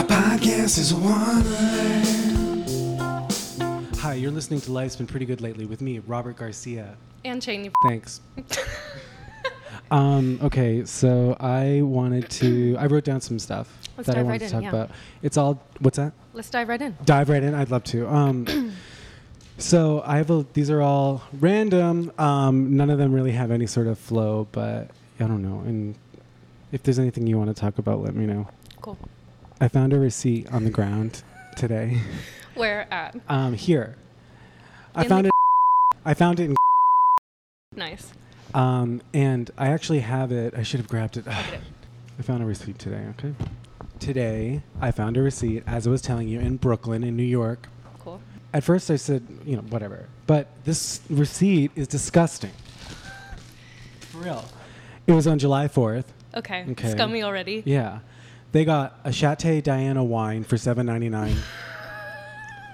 Our podcast is a wonderland. Hi, you're listening to Life's Been Pretty Good Lately with me, Robert Garcia. And Chaney. Thanks. um, okay, so I wanted to. I wrote down some stuff Let's that I wanted right to in, talk yeah. about. It's all. What's that? Let's dive right in. Dive right in. I'd love to. Um, so I have a. These are all random. Um, none of them really have any sort of flow, but I don't know. And if there's anything you want to talk about, let me know. Cool. I found a receipt on the ground today. Where at? Um, here. I In found the- it. I found it in Nice. Um, and I actually have it. I should have grabbed it. It. I found a receipt today. Okay. Today, I found a receipt, as I was telling you, in Brooklyn, in New York. Cool. At first, I said, you know, whatever. But this receipt is disgusting. For real. It was on July 4th. Okay. Okay. Scummy already. Yeah. They got a Chateau Diana wine for seven ninety nine.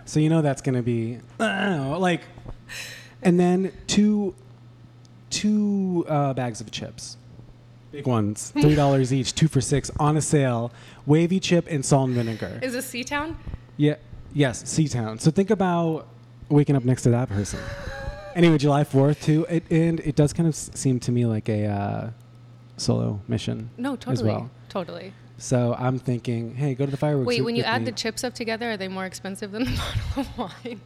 so you know that's gonna be I don't know, like, and then two two uh, bags of chips, big ones, three dollars each, two for six on a sale. Wavy chip and salt and vinegar. Is this C-Town? Yeah. Yes, C-Town. So think about waking up next to that person. Anyway, July fourth too, it, and it does kind of s- seem to me like a uh, solo mission. No, totally. Well. Totally. So I'm thinking, hey, go to the fireworks. Wait, when you add me. the chips up together, are they more expensive than the bottle of wine?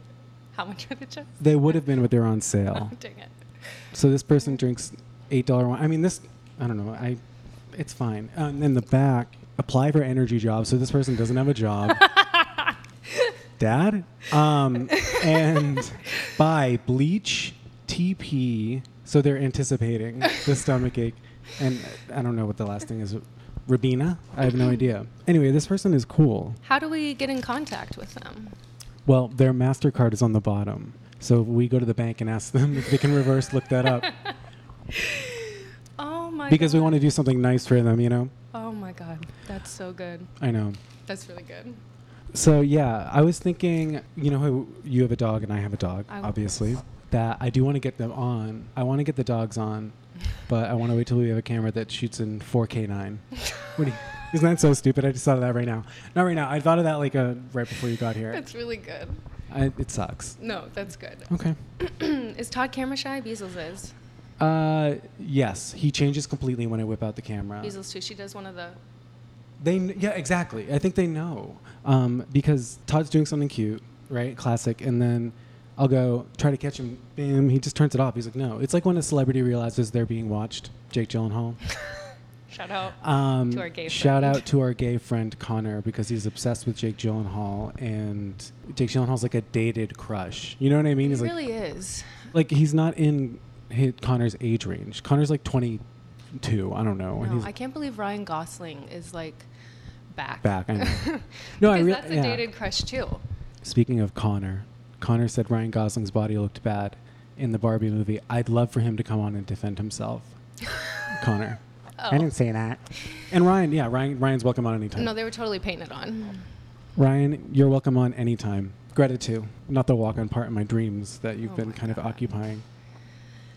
How much are the chips? they would have been, but they're on sale. Oh, dang it. so this person drinks eight dollar wine. I mean, this, I don't know. I, it's fine. Uh, and in the back, apply for energy jobs. So this person doesn't have a job. Dad, um, and buy bleach, TP. So they're anticipating the stomach ache, and I don't know what the last thing is. Rabina? I have no idea. Anyway, this person is cool. How do we get in contact with them? Well, their MasterCard is on the bottom. So we go to the bank and ask them if they can reverse look that up. Oh my because god. we want to do something nice for them, you know? Oh my god. That's so good. I know. That's really good. So yeah, I was thinking, you know how you have a dog and I have a dog, I- obviously, that I do want to get them on. I want to get the dogs on, but I want to wait till we have a camera that shoots in 4K 9. what do you, isn't that so stupid? I just thought of that right now. Not right now. I thought of that like uh, right before you got here. That's really good. I, it sucks. No, that's good. Okay. is Todd camera shy? Beazles is. Uh, yes, he changes completely when I whip out the camera. Beazles too. She does one of the. They kn- yeah exactly. I think they know um, because Todd's doing something cute, right? Classic, and then I'll go try to catch him. Bam! He just turns it off. He's like, no. It's like when a celebrity realizes they're being watched. Jake Gyllenhaal. Shout out. Um, To our gay shout friend. out to our gay friend Connor because he's obsessed with Jake Gyllenhaal, and Jake Gyllenhaal's like a dated crush. You know what I mean? He He's like, really is. like he's not in his, Connor's age range. Connor's like 22. I don't know. No, I can't believe Ryan Gosling is like back. back. I know. no, I Because really. that's a yeah. dated crush too. Speaking of Connor, Connor said Ryan Gosling's body looked bad in the Barbie movie. I'd love for him to come on and defend himself. Connor. Oh. I didn't say that. And Ryan, yeah, Ryan Ryan's welcome on anytime. No, they were totally painted on. Ryan, you're welcome on anytime. Greta too. Not the walk on part in my dreams that you've Oh been my kind of occupying.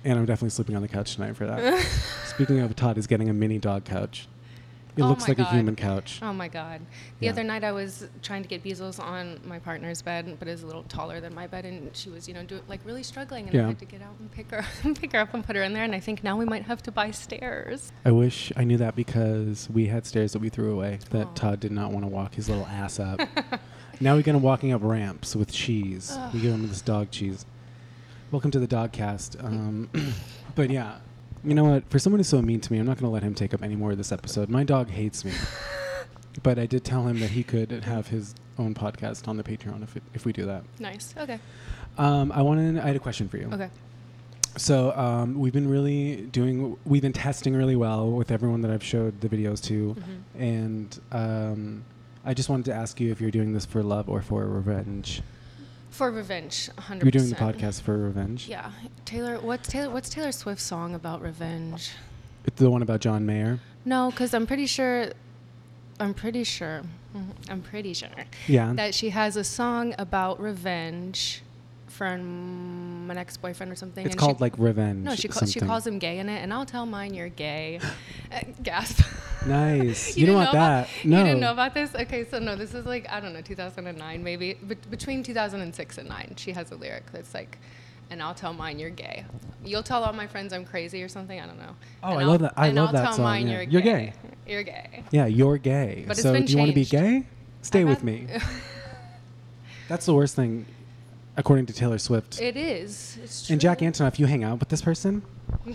And I'm definitely sleeping on the couch tonight for that. Speaking of Todd is getting a mini dog couch. It Oh looks like a human couch. Oh my god. The Yeah. other night I was trying to get Beazles on my partner's bed, but is a little taller than my bed, and she was, you know, do, like really struggling, and Yeah. I had to get out and pick her, pick her up and put her in there. And I think now we might have to buy stairs. I wish I knew that because we had stairs that we threw away that Aw. Todd did not want to walk his little ass up. now we're get him walking up ramps with cheese. We give him this dog cheese. Welcome to the Dogcast. Um, but yeah, you know what? For someone who's so mean to me, I'm not going to let him take up any more of this episode. My dog hates me. but I did tell him that he could have his own podcast on the Patreon if, it, if we do that. Nice. Okay. Um, I wanted. I had a question for you. Okay. So um, we've been really doing. We've been testing really well with everyone that I've showed the videos to, Mhm. and um, I just wanted to ask you if you're doing this for love or for revenge. For revenge, 100%. You're doing the podcast for revenge. Yeah. Taylor, what's Taylor? What's Taylor Swift's song about revenge? It's the one about John Mayer. No, because I'm pretty sure. I'm pretty sure. mhm, I'm pretty sure Yeah. that she has a song about revenge from an ex-boyfriend or something. it's called she, like revenge. No, she ca- she calls him gay in it, and I'll tell mine you're gay. Uh, gasp. Nice. You, You don't didn't want know that. about- no. You didn't know about this? Okay, so no, this is like I don't know, 2009 maybe, but between 2006 and nine, she has a lyric that's like, "And I'll tell mine you're gay. You'll tell all my friends I'm crazy or something. I don't know. Oh, And I I'll- love that- I love I'll that tell song, mine yeah. you're, You're gay. gay. You're gay. Yeah, you're gay. But it's so do you want to be gay? Stay I've with me. That's the worst thing, according to Taylor Swift. It is. It's true. and Jack Antonoff, you hang out with this person?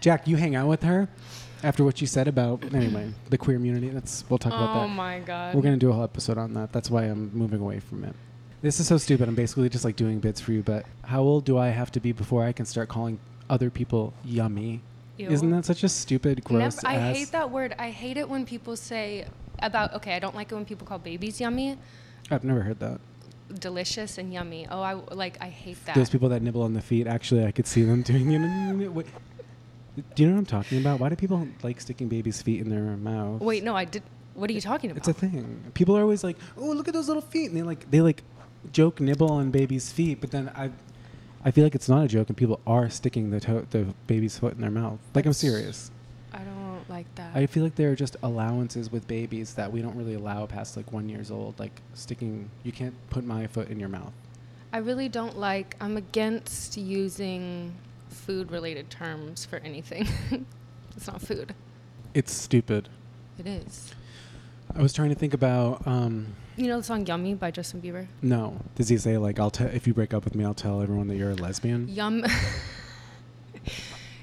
Jack, you hang out with her after what you said about anyway the queer community. That's we'll talk about that. Oh my god. We're gonna do a whole episode on that. That's why I'm moving away from it. This is so stupid. I'm basically just like doing bits for you. But how old do I have to be before I can start calling other people yummy? Ew. Isn't that such a stupid, gross Never, I hate that word. I hate it when people say about. Okay, I don't like it when people call babies yummy, I've never heard that. Delicious, and yummy. Oh, I like. I hate that. Those people that nibble on the feet. Actually, I could see them doing. You know, what, do you know what I'm talking about? Why do people like sticking babies' feet in their mouth? Wait, no, I did. What are you talking about? It's a thing. People are always like, "Oh, look at those little feet," and they like they like joke nibble on babies' feet. But then I, I feel like it's not a joke, and people are sticking the toe, the baby's foot in their mouth. Like I'm serious. I like that. I feel like there are just allowances with babies that we don't really allow past like one years old. Like sticking, you can't put my foot in your mouth. I really don't like. I'm against using food-related terms for anything. it's not food. It's stupid. It is. I was trying to think about. Um, You know the song "Yummy" by Justin Bieber. no, does he say like, "I'll tell if you break up with me, I'll tell everyone that you're a lesbian"? Yum.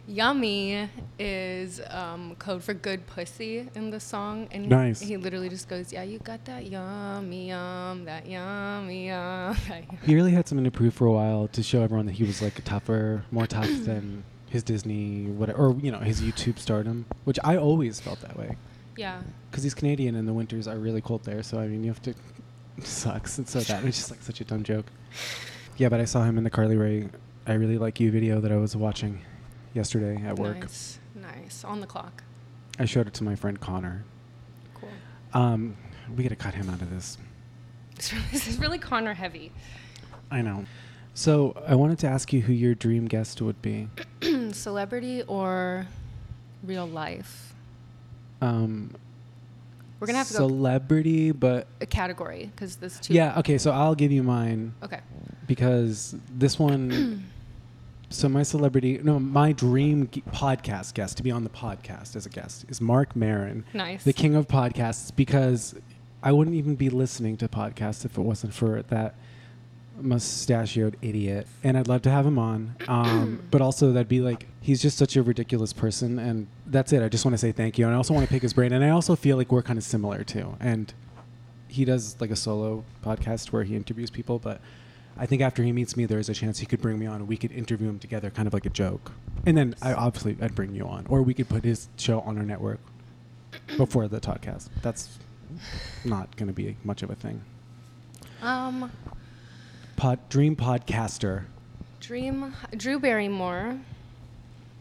Yummy is um, code for good pussy in the song, and Nice. he literally just goes, "Yeah, you got that yummy yum, that yummy yum." that yum." He really had something to prove for a while to show everyone that he was like tougher, more tough than his Disney, whatever, or you know, his YouTube stardom. Which I always felt that way Yeah, because he's Canadian and the winters are really cold there. So I mean, you have to. It sucks. It's so bad. It's just like such a dumb joke. Yeah, but I saw him in the Carly Rae "I Really Like You" video that I was watching yesterday at work. nice, nice on the clock. I showed it to my friend Connor. Cool. Um, we gotta cut him out of this. This is really Connor heavy. I know. So I wanted to ask you who your dream guest would be. Celebrity or real life? Um, We're gonna have to go celebrity, but a category because this two. yeah. Okay, so I'll give you mine Okay. because this one. so my celebrity, no, my dream g- podcast guest to be on the podcast as a guest is Mark Maron, Nice. the king of podcasts, because I wouldn't even be listening to podcasts if it wasn't for that mustachioed idiot. And I'd love to have him on. Um, but also, that'd be like, he's just such a ridiculous person. And that's it. I just want to say thank you. And I also want to pick his brain. And I also feel like we're kind of similar too. And he does like a solo podcast where he interviews people. But I think after he meets me, there's a chance he could bring me on and we could interview him together, kind of like a joke. And then I obviously I'd bring you on, or we could put his show on our network before the podcast. That's not going to be much of a thing. Um, Pod, dream podcaster. Dream Drew Barrymore.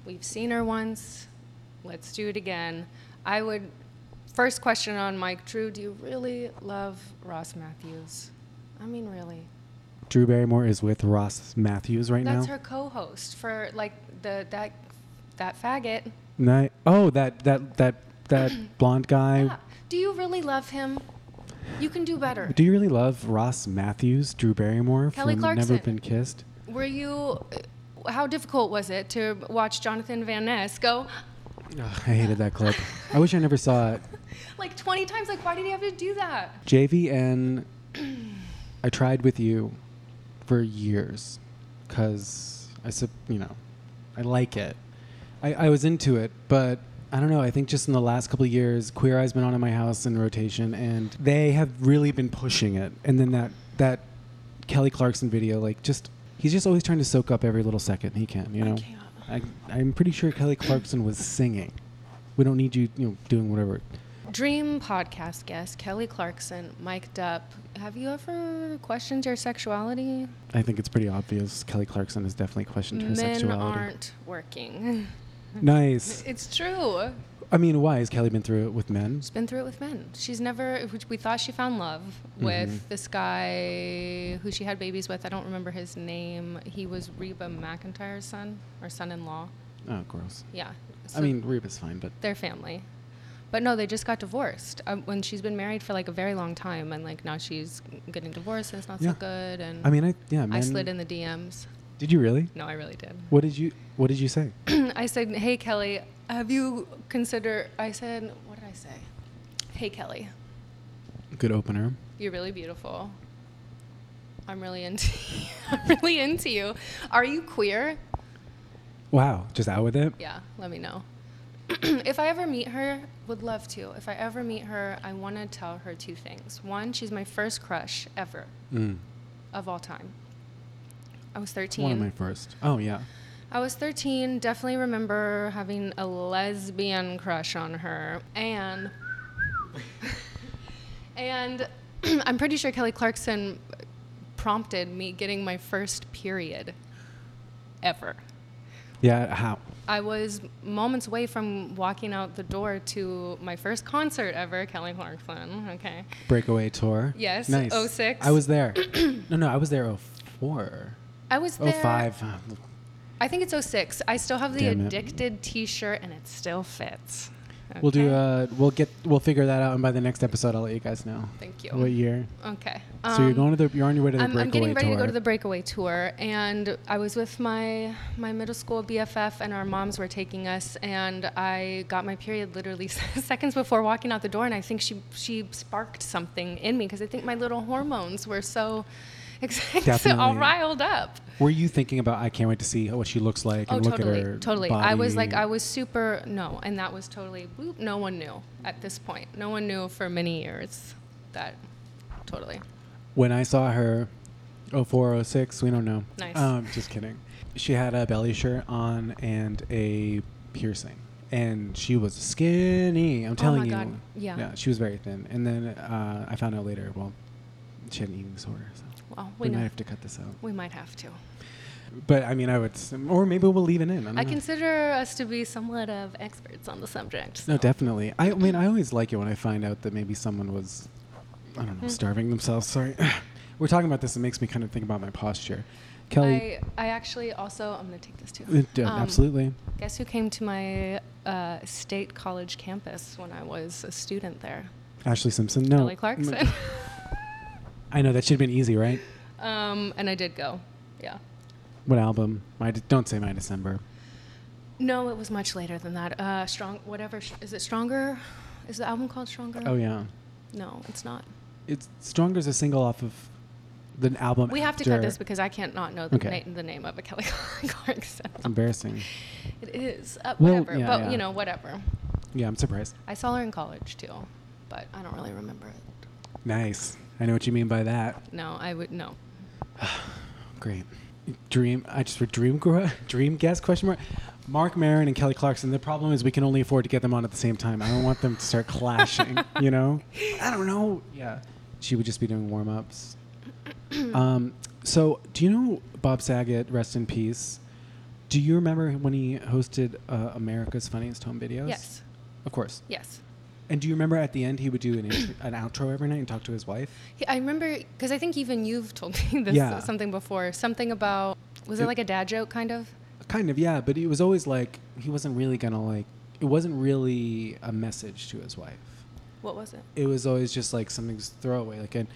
We've seen her once. Let's do it again. I would first question on Mike Drew, do you really love Ross Mathews? I mean really. Drew Barrymore is with Ross Mathews right now. That's now. her co-host for like the that that faggot. Ni- oh, that that that that blonde guy. Yeah. Do you really love him? You can do better. Do you really love Ross Mathews, Drew Barrymore Kelly from Never Been Kissed? Were you how difficult was it to watch Jonathan Van Ness go Ugh, I hated that clip. I wish I never saw it. like 20 times like why did he have to do that? JVN, I tried with you for years because I, sup- you know, I like it. I, I was into it, but I don't know. I think just in the last couple of years, Queer Eye's been on in my house in rotation, and they have really been pushing it. And then that that Kelly Clarkson video, like, just he's just always trying to soak up every little second he can. You I know, can't. I, I'm pretty sure Kelly Clarkson was singing. We don't need you, you know, doing whatever. Dream podcast guest Kelly Clarkson, mic'd up. Have you ever questioned your sexuality? I think it's pretty obvious. Kelly Clarkson has definitely questioned her Men sexuality. aren't working. Nice. It's true. I mean, why has Kelly been through it with men? She's been through it with men. She's never. We thought she found love with Mhm. this guy who she had babies with. I don't remember his name. He was Reba McEntire's son or son-in-law. Oh, gross. Yeah. I mean, Reba's fine, but their family. But no, they just got divorced. Um, when she's been married for like a very long time, and like now she's getting divorced, and it's not Yeah. so good. And I mean, I yeah, I slid in the DMs. Did you really? No, I really did. What did you What did you say? I said, "Hey Kelly, have you considered?" I said, "What did I say?" Hey Kelly, Good opener. you're really beautiful. I'm really into. I'm really into you. Are you queer? Wow, just out with it. Yeah, let me know. if I ever meet her, would love to. If I ever meet her, I want to tell her two things. One, she's my first crush ever Mm. of all time. I was 13. One of my first. Oh yeah. I was 13. Definitely remember having a lesbian crush on her, and and I'm pretty sure Kelly Clarkson prompted me getting my first period ever. Yeah. How? I was moments away from walking out the door to my first concert ever, Kelly Clarkson. Okay. Breakaway tour. Yes, Nice. 06. I was there. no, no, I was there. Oh four. I was Oh there. five. I think it's 06. I still have the Damn it. addicted T-shirt, and it still fits. We'll do. Okay? Uh, we'll get. We'll figure that out, and by the next episode, I'll let you guys know. Thank you. What year? Okay. so you're Um, going to the. You're on your way to the I'm, breakaway I'm getting ready tour. to go to the breakaway tour, and I was with my my middle school BFF, and our moms were taking us, and I got my period literally seconds before walking out the door, and I think she she sparked something in me because I think my little hormones were so, so all riled up. Were you thinking about? I can't wait to see what she looks like Oh, and look totally, at her. totally. I was like. I was super no, and that was totally boop. No one knew at this point. No one knew for many years that totally. When I saw her, 04, 06, we don't know. Nice. Um, just kidding. She had a belly shirt on and a piercing. And she was skinny. I'm telling Oh my you. God. Yeah. Yeah, she was very thin. And then uh, I found out later, well, she had an eating disorder. So Well, we we might have to cut this out. We might have to. But I mean, I would, or maybe we'll leave it in. I, I consider us to be somewhat of experts on the subject. No, definitely. I, I mean, I always like it when I find out that maybe someone was, I don't know, Hmm. starving themselves. Sorry. We're talking about this. It makes me kind of think about my posture. Kelly, I, I actually also, I'm going to take this too. uh, d- Um, absolutely. Guess who came to my uh, state college campus when I was a student there? Ashlee Simpson. No. Kelly Clarkson. I know that should have been easy, right? um, and I did go. Yeah. What album? My De- don't say my December. No, it was much later than that. Uh, strong, whatever. sh- Is it Stronger? Is the album called Stronger? Oh yeah, No, it's not. it's Stronger's a single off of the album. We have to cut this because I can't not know the, Okay. na- the name of a Kelly Clarkson. It's embarrassing. It is. Uh, Well, whatever. yeah, but, yeah. you know, whatever. Yeah, I'm surprised. I saw her in college too, but I don't really remember it. Nice. I know what you mean by that. No, I would no. Great. Dream. I just for dream dream guest question mark. Mark Maron and Kelly Clarkson. The problem is we can only afford to get them on at the same time. I don't want them to start clashing. you know. I don't know. Yeah. She would just be doing warm ups. um. So do you know Bob Saget? Rest in peace. Do you remember when he hosted uh, America's Funniest Home Videos? Yes. Of course. Yes. And do you remember at the end he would do an, intro, an outro every night and talk to his wife? Yeah, I remember because I think even you've told me this Yeah. something before. Something about was it, It- like a dad joke kind of? Kind of, yeah. But it was always like he wasn't really gonna like. It wasn't really a message to his wife. What was it? It was always just like something's throwaway. Like, and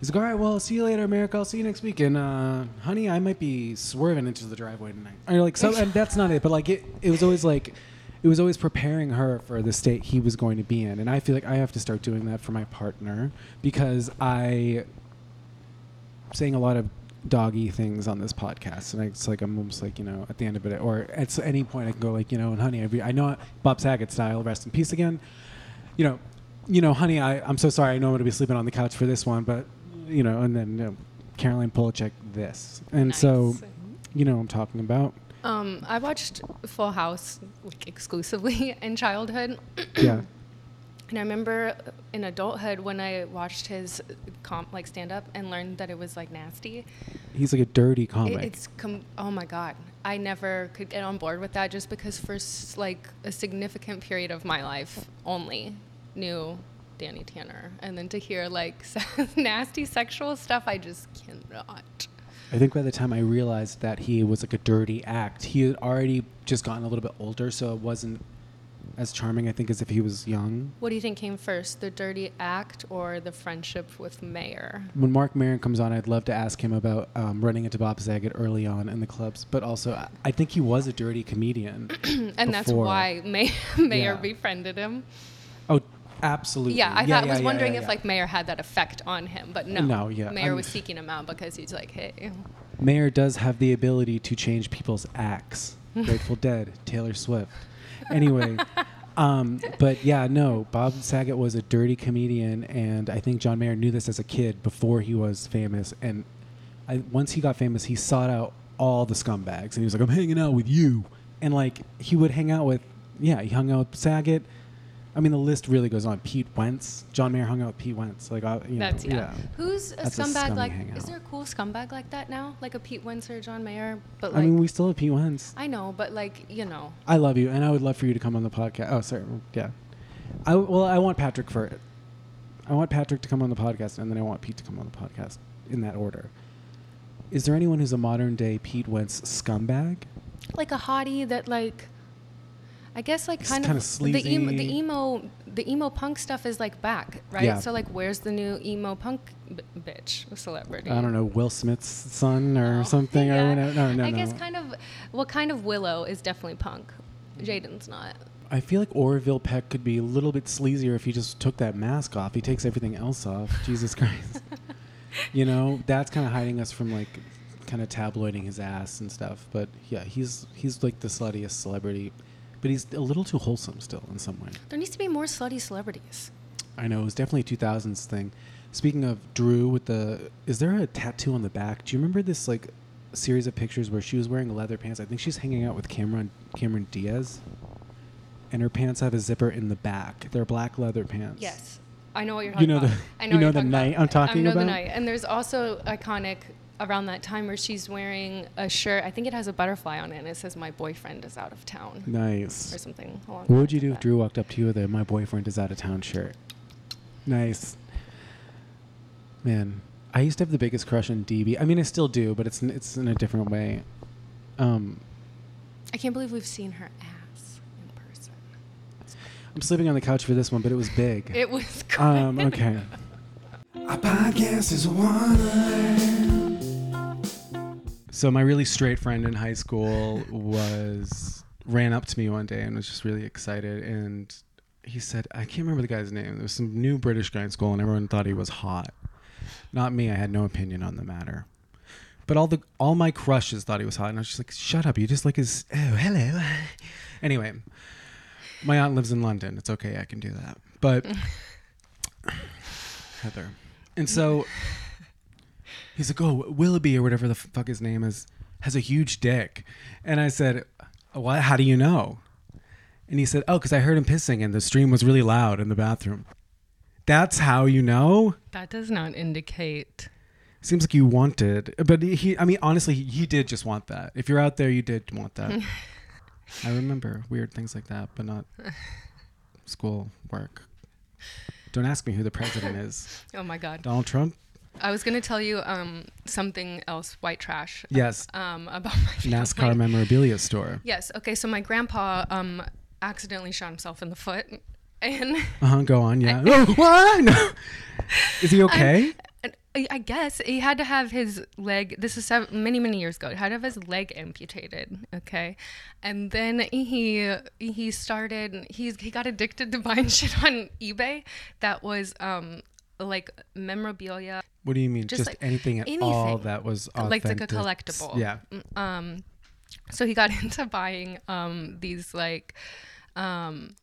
he's like, "All right, well, see you later, America. I'll see you next week." And uh, honey, I might be swerving into the driveway tonight. Or like, so, and that's not it. But like, it, it was always like, it was always preparing her for the state he was going to be in. And I feel like I have to start doing that for my partner because I saying a lot of doggy things on this podcast, and it's like I'm almost like you know at the end of it, or at any point I can go like you know, and honey, I, re- I know Bob Saget style, rest in peace again. You know, you know, honey, I I'm so sorry. I know I'm gonna be sleeping on the couch for this one, but you know, and then you know, Caroline Polachek this, and so you know, what I'm talking about. Um, I watched Full House like exclusively in childhood. yeah, And I remember in adulthood when I watched his comp like stand up and learned that it was like nasty. he's like a dirty It, comic. it's com- oh my god. I never could get on board with that just because for s- like a significant period of my life only knew Danny Tanner and then to hear like nasty sexual stuff I just cannot. I think by the time I realized that he was like a dirty act, he had already just gotten a little bit older, so it wasn't as charming, I think, as if he was young. What do you think came first, the dirty act or the friendship with Mayer? When Mark Maron comes on, I'd love to ask him about um, running into Bob Saget early on in the clubs, but also I- think he was a dirty comedian. and that's why May- Mayer Yeah. befriended him. Oh, absolutely. Yeah, I thought, was yeah, wondering yeah, if yeah. like Mayer had that effect on him, but no. No, yeah, Mayer I'm- was seeking him out because he's like, hey, Mayer does have the ability to change people's acts. Grateful Dead, Taylor Swift. Anyway, um, but yeah, no, Bob Saget was a dirty comedian, and I think John Mayer knew this as a kid before he was famous. And I, once he got famous, he sought out all the scumbags, and he was like, "I'm hanging out with you," and like he would hang out with, yeah, he hung out with Saget. I mean, the list really goes on. Pete Wentz, John Mayer hung out with Pete Wentz. Like, I, you know, that's yeah. yeah. Who's a That's scumbag scummy like? hangout. Is there a cool scumbag like that now, like a Pete Wentz or John Mayer? But like, I mean, we still have Pete Wentz. I know, but like you know, I love you, and I would love for you to come on the podcast. Oh, sorry, yeah. I well, I want Patrick for it. I want Patrick to come on the podcast, and then I want Pete to come on the podcast in that order. Is there anyone who's a modern day Pete Wentz scumbag? like a hottie that like. I guess like kind kinda of the emo, the emo the emo punk stuff is like back, right? Yeah. So like, where's the new emo punk b- bitch celebrity? I don't know, Will Smith's son or Oh, something, yeah. or whatever. No, no, I no. guess kind of. What kind of Willow is definitely punk. Jaden's not. I feel like Orville Peck could be a little bit sleazier if he just took that mask off. He takes everything else off. Jesus Christ. you know, that's kind of hiding us from like kind of tabloiding his ass and stuff. But yeah, he's he's like the sluttiest celebrity, but he's a little too wholesome still in some way. There needs to be more slutty celebrities. I know it was definitely a 2000s thing. Speaking of Drew with the is there a tattoo on the back? Do you remember this like series of pictures where she was wearing leather pants? I think she's hanging out with Cameron Cameron Diaz. And her pants have a zipper in the back. They're black leather pants. Yes, I know what you're talking You know about. the- I know you're the night about. I'm talking about. I know about? the night, and there's also iconic around that time where she's wearing a shirt. I think it has a butterfly on it, and it says "My boyfriend is out of town" Nice. or something. Along What would you do lines if of Drew walked up to you with a "My boyfriend is out of town" shirt? Nice. Man, I used to have the biggest crush on DB. I mean, I still do, but it's n- it's in a different way. Um. I can't believe we've seen her ass in person. I'm sleeping on the couch for this one, but it was big. It was. um, okay. Our podcast is a wonderland. So my really straight friend in high school was ran up to me one day and was just really excited and he said I can't remember the guy's name. There was some new British guy in school and everyone thought he was hot. Not me, I had no opinion on the matter. But all the all my crushes thought he was hot and I was just like, Shut up, you just like his oh hello. anyway. My aunt lives in London. It's okay, I can do that. But Heather. And so he's like, oh, Willoughby or whatever the fuck his name is has a huge dick. And I said, what? How do you know? And he said, oh, because I heard him pissing and the stream was really loud in the bathroom. That's how you know? That does not indicate. Seems like you wanted, but he, I mean, honestly, he, he did just want that. If you're out there, you did want that. I remember weird things like that, but not school work. Don't ask me who the president is. Oh my God. Donald Trump? I was gonna tell you um, something else, white trash. Yes. Um, about my NASCAR family. memorabilia store. Yes. Okay. So my grandpa um, accidentally shot himself in the foot, and Uh huh. Go on. Yeah. what? No. Is he okay? And I I guess he had to have his leg. This is sev- many many years ago. He had to have his leg amputated. Okay, and then he he started. He's he got addicted to buying shit on eBay that was um like memorabilia, What do you mean? Just Just, like anything at all that was like like a collectible. Yeah. Um, so he got into buying um these like um.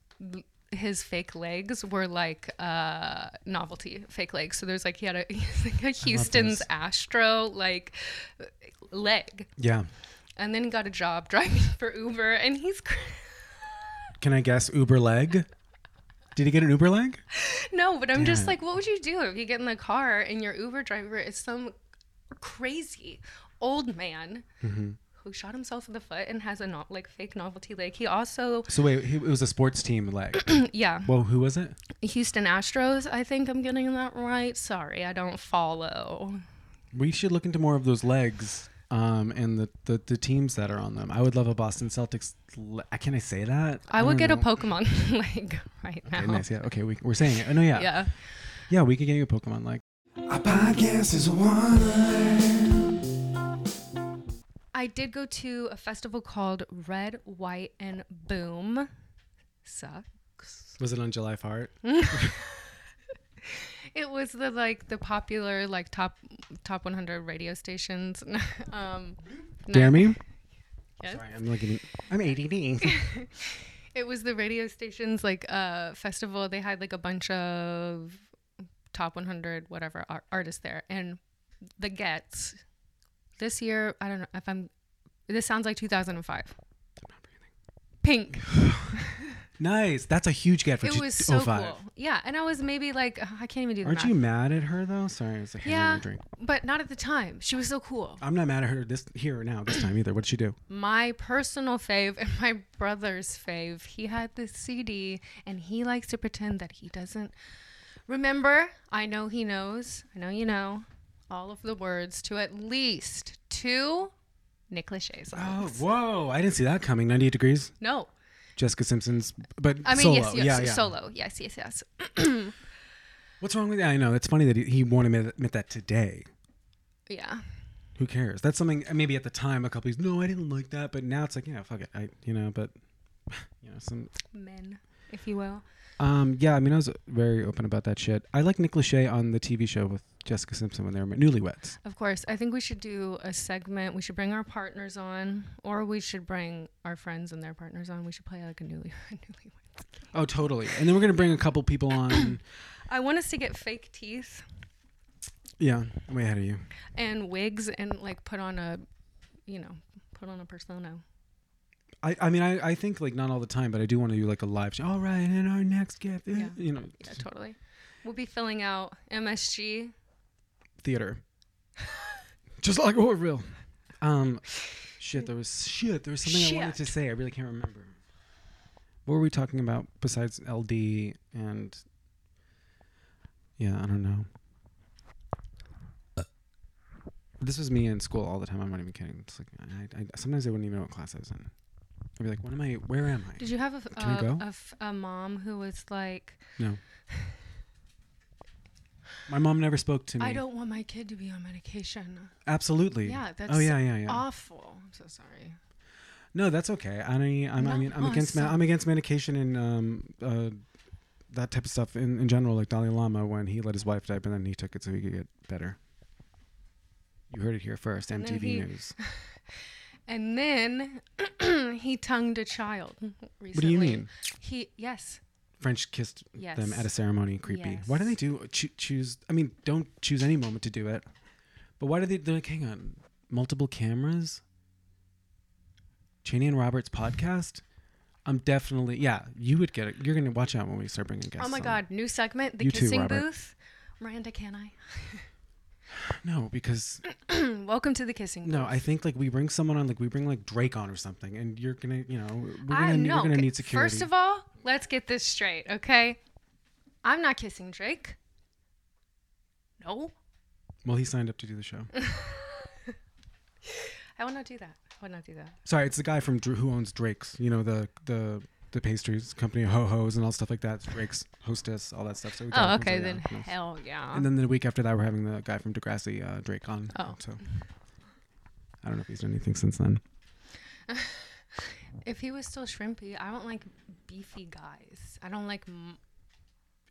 his fake legs were like uh novelty fake legs so there's like he had a, like a houston's astro like leg Yeah. and then he got a job driving for uber and he's cr- Can I guess Uber leg? Did he get an Uber leg? no but i'm just like what would you do if you get in the car and your uber driver is some crazy old man Mm-hmm. who shot himself in the foot and has a no- like fake novelty leg he also So wait, he, it was a sports team leg. yeah well, who was it? Houston Astros, I think I'm getting that right. Sorry, I don't follow We should look into more of those legs um, and the, the, the teams that are on them. I would love a Boston Celtics. Le- uh, can I say that? I would don't get a. Pokemon leg right now. Okay, nice. Yeah. Okay. We, we're saying it. Oh, no, yeah. Yeah. Yeah, we could get you a Pokemon leg. Our podcast is a wonderland. I did go to a festival called Red, White, and Boom. Sucks. Was it on July Fart? It was the like the popular like top top 100 radio stations. um, Dare me? Yes. Sorry, I'm looking. I'm ADD. It was the radio stations like uh festival. They had like a bunch of top 100 whatever ar- artists there, and the Gets this year. I don't know if I'm. This sounds like 2005. Pink. nice. That's a huge get for It was oh so 05. cool. Yeah, and I was maybe like I can't even do that. Aren't math. you mad at her though? Sorry, it's a hand Yeah. drink. but not at the time. She was so cool. I'm not mad at her this here or now this time either. What'd she do? my personal fave and my brother's fave. He had this CD and he likes to pretend that he doesn't remember. I know he knows. I know you know all of the words to at least two Nick Lachey songs. Oh, whoa! I didn't see that coming. 98 degrees. No. Jessica Simpson's, but I mean, solo. yes, yes, yeah, yeah. solo. Yes, yes, yes. What's wrong with that? I know it's funny that he, he won't admit, admit that today. Yeah. Who cares? That's something uh, maybe at the time a couple years. No, I didn't like that, but now it's like yeah, fuck it. I you know, but you know some. Men, if you will. Um, yeah, I mean, I was very open about that shit. I like Nick Lachey on the TV show with Jessica Simpson when they were newlyweds. Of course. I think we should do a segment. We should bring our partners on, or we should bring our friends and their partners on. We should play like a newly, newlywed. Oh, totally. And then we're gonna bring a couple people on. I want us to get fake teeth yeah, I'm way ahead of you. and wigs and like put on a, you know, put on a persona. I, I mean, I, I think like not all the time, but I do want to do like a live show. All right, and our next gift, eh, Yeah. you know, Yeah, totally. We'll be filling out MSG. theater, just like Orville. Um, shit, there was shit. There was something I wanted to say. I really can't remember. What were we talking about besides LD and? Yeah, I don't know. This was me in school all the time. I'm not even kidding. It's like I, I, sometimes I wouldn't even know what class I was in. I'd be like, "What am I? Where am I?" Did you have a, Can I a- go? a f- a mom who was like, No. My mom never spoke to me. I don't want my kid to be on medication. Absolutely. Yeah, that's Oh yeah, yeah, yeah. awful. I'm so sorry. No, that's okay. I mean, I'm, I mean, I'm oh, against so- I'm against medication and um, uh, that type of stuff in, in general. Like Dalai Lama when he let his wife die, but then he took it so he could get better. You heard it here first. Then MTV he- News. And then he tongued a child recently. What do you mean? He yes. French kissed Yes. them at a ceremony. Creepy. Why do they do choo- choose? I mean, don't choose any moment to do it. But why do they? They're like, hang on, multiple cameras. Chaney and Roberts podcast. I'm definitely yeah. You would get it. You're gonna watch out when we start bringing guests. Oh my on. God! New segment, the You too, kissing Robert. booth. Miranda, can I? No, because Welcome to the kissing no, I think like we bring someone on, like we bring like Drake on or something, and you're gonna, you know, we're gonna, know. we're gonna okay, need security. First of all, let's get this straight, okay? I'm not kissing Drake. No, well, he signed up to do the show. I will not do that. I will not do that. Sorry, it's the guy from Dr- who owns Drake's. You know the the the pastries company, Ho Ho's, and all stuff like that. Drake's hostess, all that stuff. So we Oh, okay, then hell yeah. And then the week after that, we're having the guy from Degrassi, uh, Drake, on. Oh. So I don't know if he's done anything since then. if he was still shrimpy, I don't like beefy guys. I don't like. M-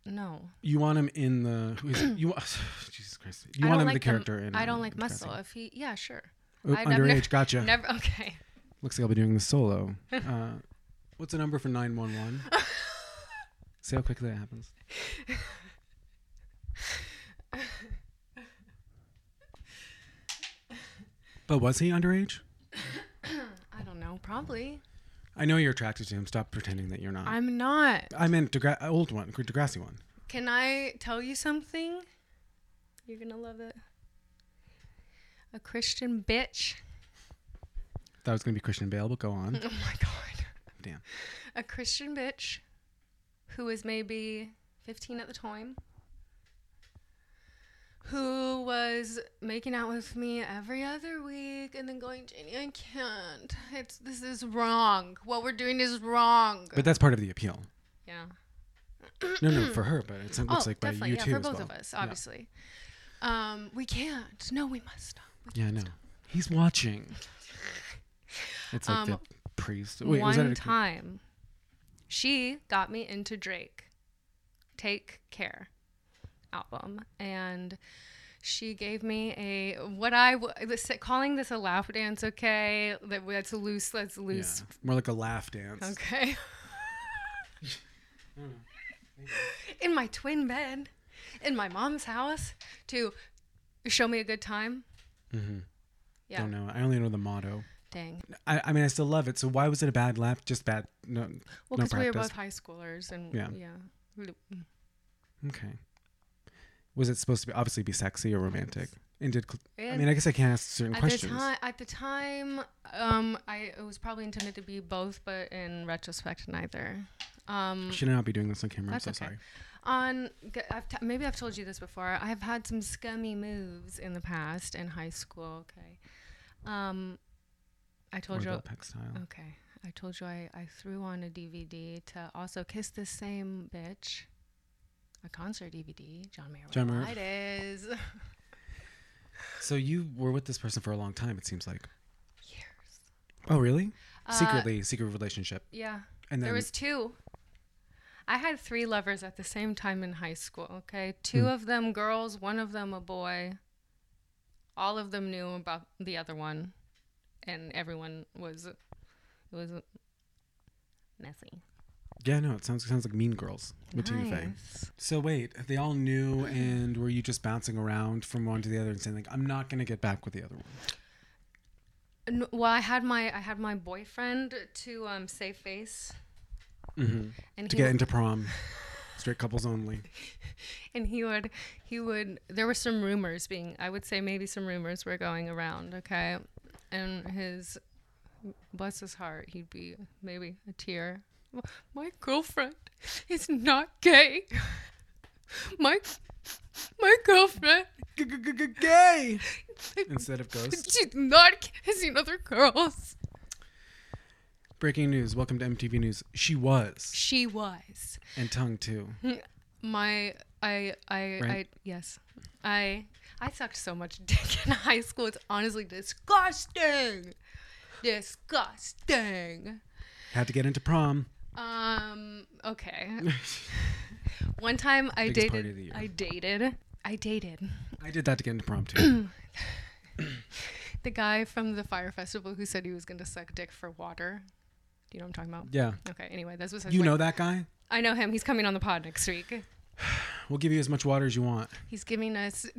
no. You want him in the you? Jesus Christ! You want him like the character m- in? I don't like muscle. If he, yeah, sure. Oh, I've- I've underage, never- gotcha. Never. Okay. Looks like I'll be doing the solo. Uh, what's the number for 911? See how quickly that happens. but was he underage? I don't know. Probably. I know you're attracted to him. Stop pretending that you're not. I'm not. I meant Degra- uh, old one, Degrassi one. Can I tell you something? You're gonna love it. A Christian bitch. That was gonna be Christian Bale, but go on. Oh my god. Damn. A Christian bitch who was maybe 15 at the time. Who was making out with me every other week and then going, Janie, I can't. It's this is wrong. What we're doing is wrong. But that's part of the appeal. yeah. No, no, for her, but it looks oh, like by you yeah, too for both well. of us, Yeah. obviously. Um, we can't. No, we must stop. We Yeah, I know. He's watching. It's like the Um, priest. Wait, was that One a, time, she got me into Drake. Take Care album, and she gave me a what I this- calling this a laugh dance. Okay, that that's loose. That's Yeah, loose. more like a laugh dance. Okay. in my twin bed, in my mom's house, to show me a good time. Mm-hmm. Yeah. Don't know. I only know the motto. Dang. I, I mean, I still love it. So why was it a bad lap? Just bad. No. Well, no because we were both high schoolers, and Yeah. yeah. Okay. Was it supposed to be obviously be sexy or romantic? And did cl- I mean I guess I can't ask certain at questions. the time, at the time, um, I it was probably intended to be both, but in retrospect, neither. Um, Should I not be doing this on camera? I'm so okay. sorry. on I've t- maybe I've told you this before. I've had some scummy moves in the past in high school. Okay, um, I told you. Okay, I told you I, I threw on a DVD to also kiss the same bitch. A concert DVD. John Mayer. John Mayer. It is So you were with this person for a long time. It seems like. years. Oh really? Uh, Secretly, secret relationship. Yeah. And then there was two. I had three lovers at the same time in high school. Okay, two Hmm. of them girls, one of them a boy. All of them knew about the other one, and everyone was it was messy. yeah, no, it sounds sounds like Mean Girls with Tina Fey. So wait, they all knew, and were you just bouncing around from one to the other and saying like, "I'm not gonna get back with the other one"? N- Well, I had my I had my boyfriend to um, save face, Mm-hmm. and To get would- into prom, straight couples only. and he would he would there were some rumors being i would say maybe some rumors were going around okay and his bless his heart he'd be maybe a tear my girlfriend is not gay my my girlfriend Gay instead of ghost. she's not kissing other girls Breaking news. Welcome to MTV News. She was, she was and tongue too. my i i Right? i yes i i sucked so much dick in high school it's honestly disgusting disgusting Had to get into prom. um okay one time i Biggest party dated of the year. i dated i dated I did that to get into prom too. the guy from the Fyre Festival who said he was going to suck dick for water do you know what i'm talking about yeah. okay anyway this was You know that guy? i know him he's coming on the pod next week We'll give you as much water as you want. he's giving us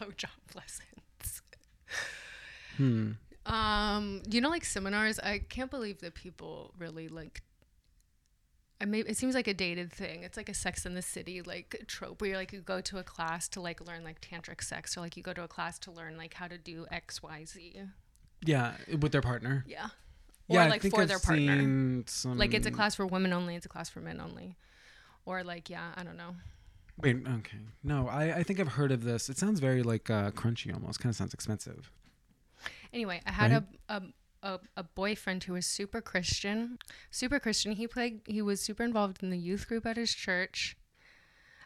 blowjob lessons Hmm. Um, you know, like seminars, I can't believe that people really like. I may, it seems like a dated thing. It's like a Sex in the City like trope where you're like you go to a class to like learn like tantric sex, or like you go to a class to learn like how to do X, Y, Z. Yeah, with their partner. Yeah. Or yeah, like for I've their partner. some. Like it's a class for women only. It's a class for men only. Or like yeah, I don't know. Wait, okay. No, I, I think I've heard of this. It sounds very like uh, crunchy almost. Kind of sounds expensive. Anyway, I had Right? a, a a a boyfriend who was super Christian, super Christian. He played. He was super involved in the youth group at his church.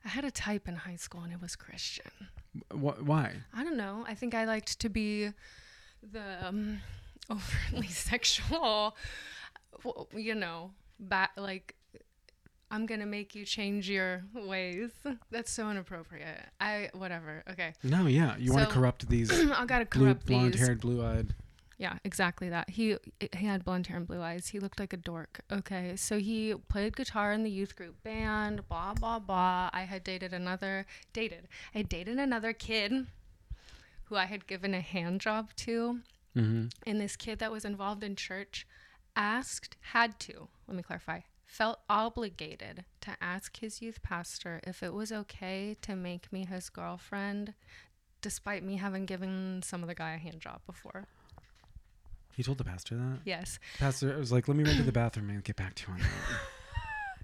I had a type in high school, and it was Christian. Wh- why? I don't know. I think I liked to be the um, overtly sexual. You know, ba- like I'm gonna make you change your ways. That's so inappropriate. I whatever. Okay, No, yeah. You want to corrupt these I gotta blue, corrupt blonde-haired, blue eyed. Yeah, exactly that. He he had blonde hair and blue eyes. He looked like a dork. Okay, so he played guitar in the youth group band. Blah blah blah. I had dated another dated. I dated another kid who I had given a hand job to, Mm-hmm. and this kid that was involved in church asked had to. Let me clarify. Felt obligated to ask his youth pastor if it was okay to make me his girlfriend, despite me having given some other guy a hand job before. He told the pastor that. Yes. Pastor was like, "Let me run to the bathroom and get back to you on that."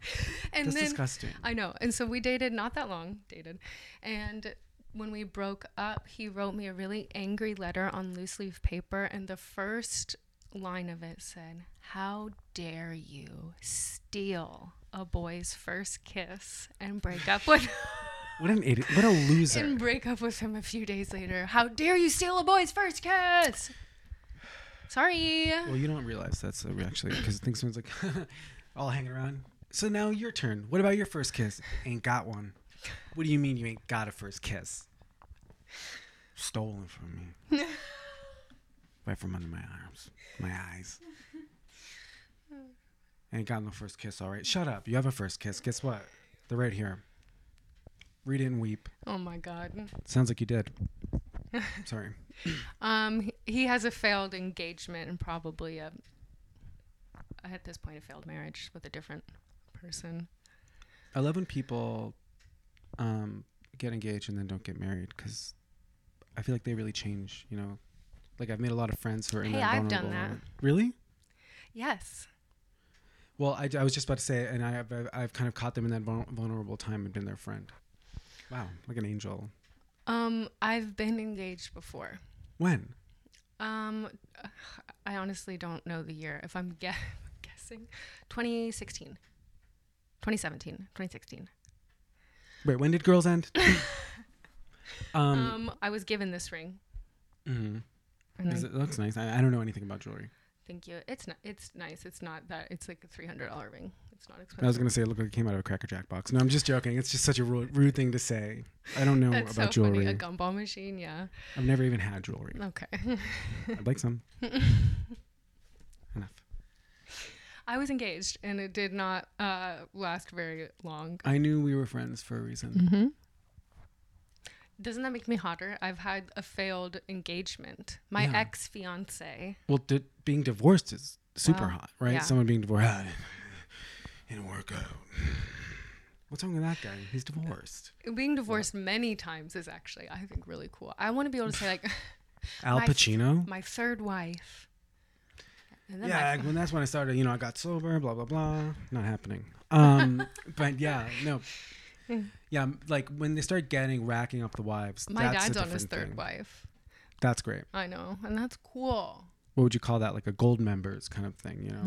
and That's then disgusting. I know. And so we dated not that long, dated. And when we broke up, he wrote me a really angry letter on loose leaf paper, and the first line of it said, How dare you steal a boy's first kiss and break up with What an idiot! What a loser! and break up with him a few days later? How dare you steal a boy's first kiss? Sorry. well, you don't realize that's a, actually because I think someone's like all hanging around. So now your turn. What about your first kiss? Ain't got one. What do you mean you ain't got a first kiss? Stolen from me. right from under my arms, my eyes. Ain't got no first kiss, all right. Shut up. You have a first kiss. Guess what? They're right here. Read it and weep. Oh my god. Sounds like you did. Sorry. Um, he, has a failed engagement and probably a, at this point, a failed marriage with a different person. I love when people um, get engaged and then don't get married because I feel like they really change. You know, like I've made a lot of friends who are in Hey, that I've done that. Really? Yes. Well, I, I was just about to say, and I have, I've, kind of caught them in that vulnerable time and been their friend. Wow, like an angel. Um, I've been engaged before. When? Um, I honestly don't know the year. If I'm gue- guessing, 2016, 2017, 2016. Wait, when did girls end? um, Um, I was given this ring. mhm. It, it looks nice. I, I don't know anything about jewelry. Thank you. It's not. It's nice. It's not that. It's like a three hundred dollar ring. It's not expensive. I was gonna say it looked like it came out of a Cracker Jack box. No, I'm just joking. It's just such a rude, rude thing to say. I don't know That's about so jewelry. funny. A gumball machine. Yeah. I've never even had jewelry. Okay. I'd like some. Enough. I was engaged, and it did not uh, last very long. I knew we were friends for a reason. Mm-hmm. Doesn't that make me hotter? I've had a failed engagement. My Yeah. ex fiance. Well, di- being divorced is super Wow. hot, right? Yeah. Someone being divorced ah, didn't work out. What's wrong with that guy? He's divorced. Being divorced many times is actually, I think, really cool. I want to be able to say like, Al My- Pacino. my third wife. And then Yeah, when that's when I started. You know, I got sober. Blah blah blah. Not happening. Um, but yeah, no. Yeah, like when they start getting racking up the wives. my dad's on his third thing. wife. That's great. I know, and that's cool. what would you call that like a gold members kind of thing you know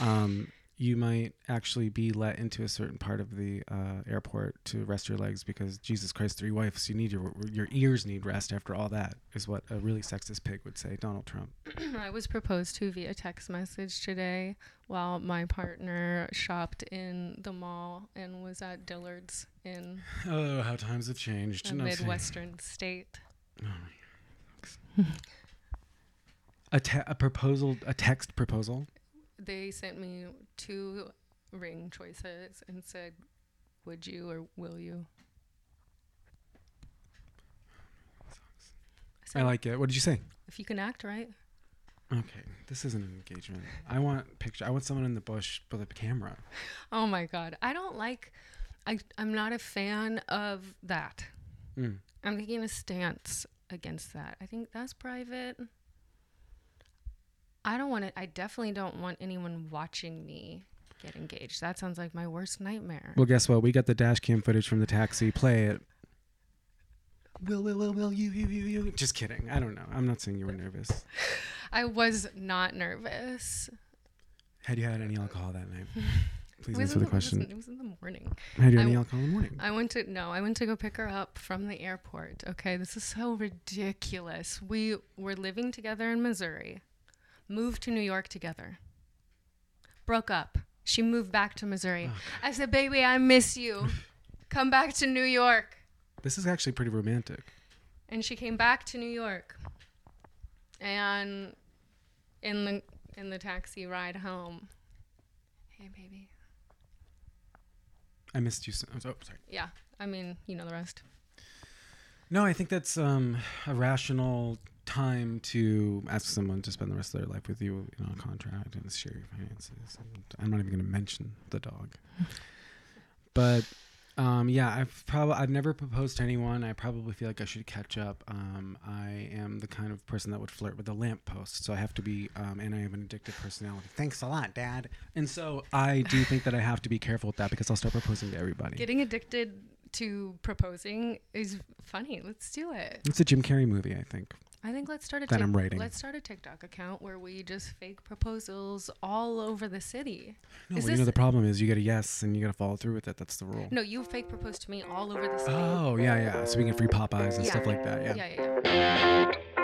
um you might actually be let into a certain part of the uh, airport to rest your legs because jesus christ three wives you need your your ears need rest after all that is what a really sexist pig would say donald trump. I was proposed to via text message today while my partner shopped in the mall and was at Dillard's in oh how times have changed. a No, midwestern state. a, te- a proposal a text proposal They sent me two ring choices and said, "Would you or will you?" i like it what did you say If you can act right. okay this isn't an engagement i want picture i want someone in the bush with a camera Oh my god, I don't like. I I'm not a fan of that. Mm. I'm taking a stance against that. I think that's private. I don't want to. I definitely don't want anyone watching me get engaged. That sounds like my worst nightmare. Well, guess what? We got the dash cam footage from the taxi. Play it. Will, will, will, will, you, you, you, you. Just kidding. I don't know. I'm not saying you were nervous. I was not nervous. Had you had any alcohol that night? Please answer in the question. It was, it was in the morning. Had you I had any alcohol in the morning? I went to no, I went to go pick her up from the airport. Okay, this is so ridiculous. We were living together in Missouri, moved to New York together, broke up. She moved back to Missouri. I said, "Baby, I miss you. Come back to New York." This is actually pretty romantic. And she came back to New York. And in the in the taxi ride home, hey baby. I missed you. So, oh, sorry. Yeah, I mean, you know the rest. No, I think that's um, a rational time to ask someone to spend the rest of their life with you, you know, on contract and share your finances. And I'm not even going to mention the dog. but um, yeah, I've probably I've never proposed to anyone. I probably feel like I should catch up. Um, I am the kind of person that would flirt with a lamppost, so I have to be, um, and I have an addictive personality. Thanks a lot, Dad. And so I do think that I have to be careful with that because I'll start proposing to everybody. Getting addicted to proposing is funny. Let's do it. It's a Jim Carrey movie, I think. I think let's start a That I'm writing. let's start a TikTok account where we just fake proposals all over the city. No, well, you know the problem is you get a yes and you got to follow through with it. That's the rule. No, you fake propose to me all over the city. Oh yeah, yeah. So we get free Popeyes and Yeah. stuff like that. Yeah. yeah, yeah. yeah.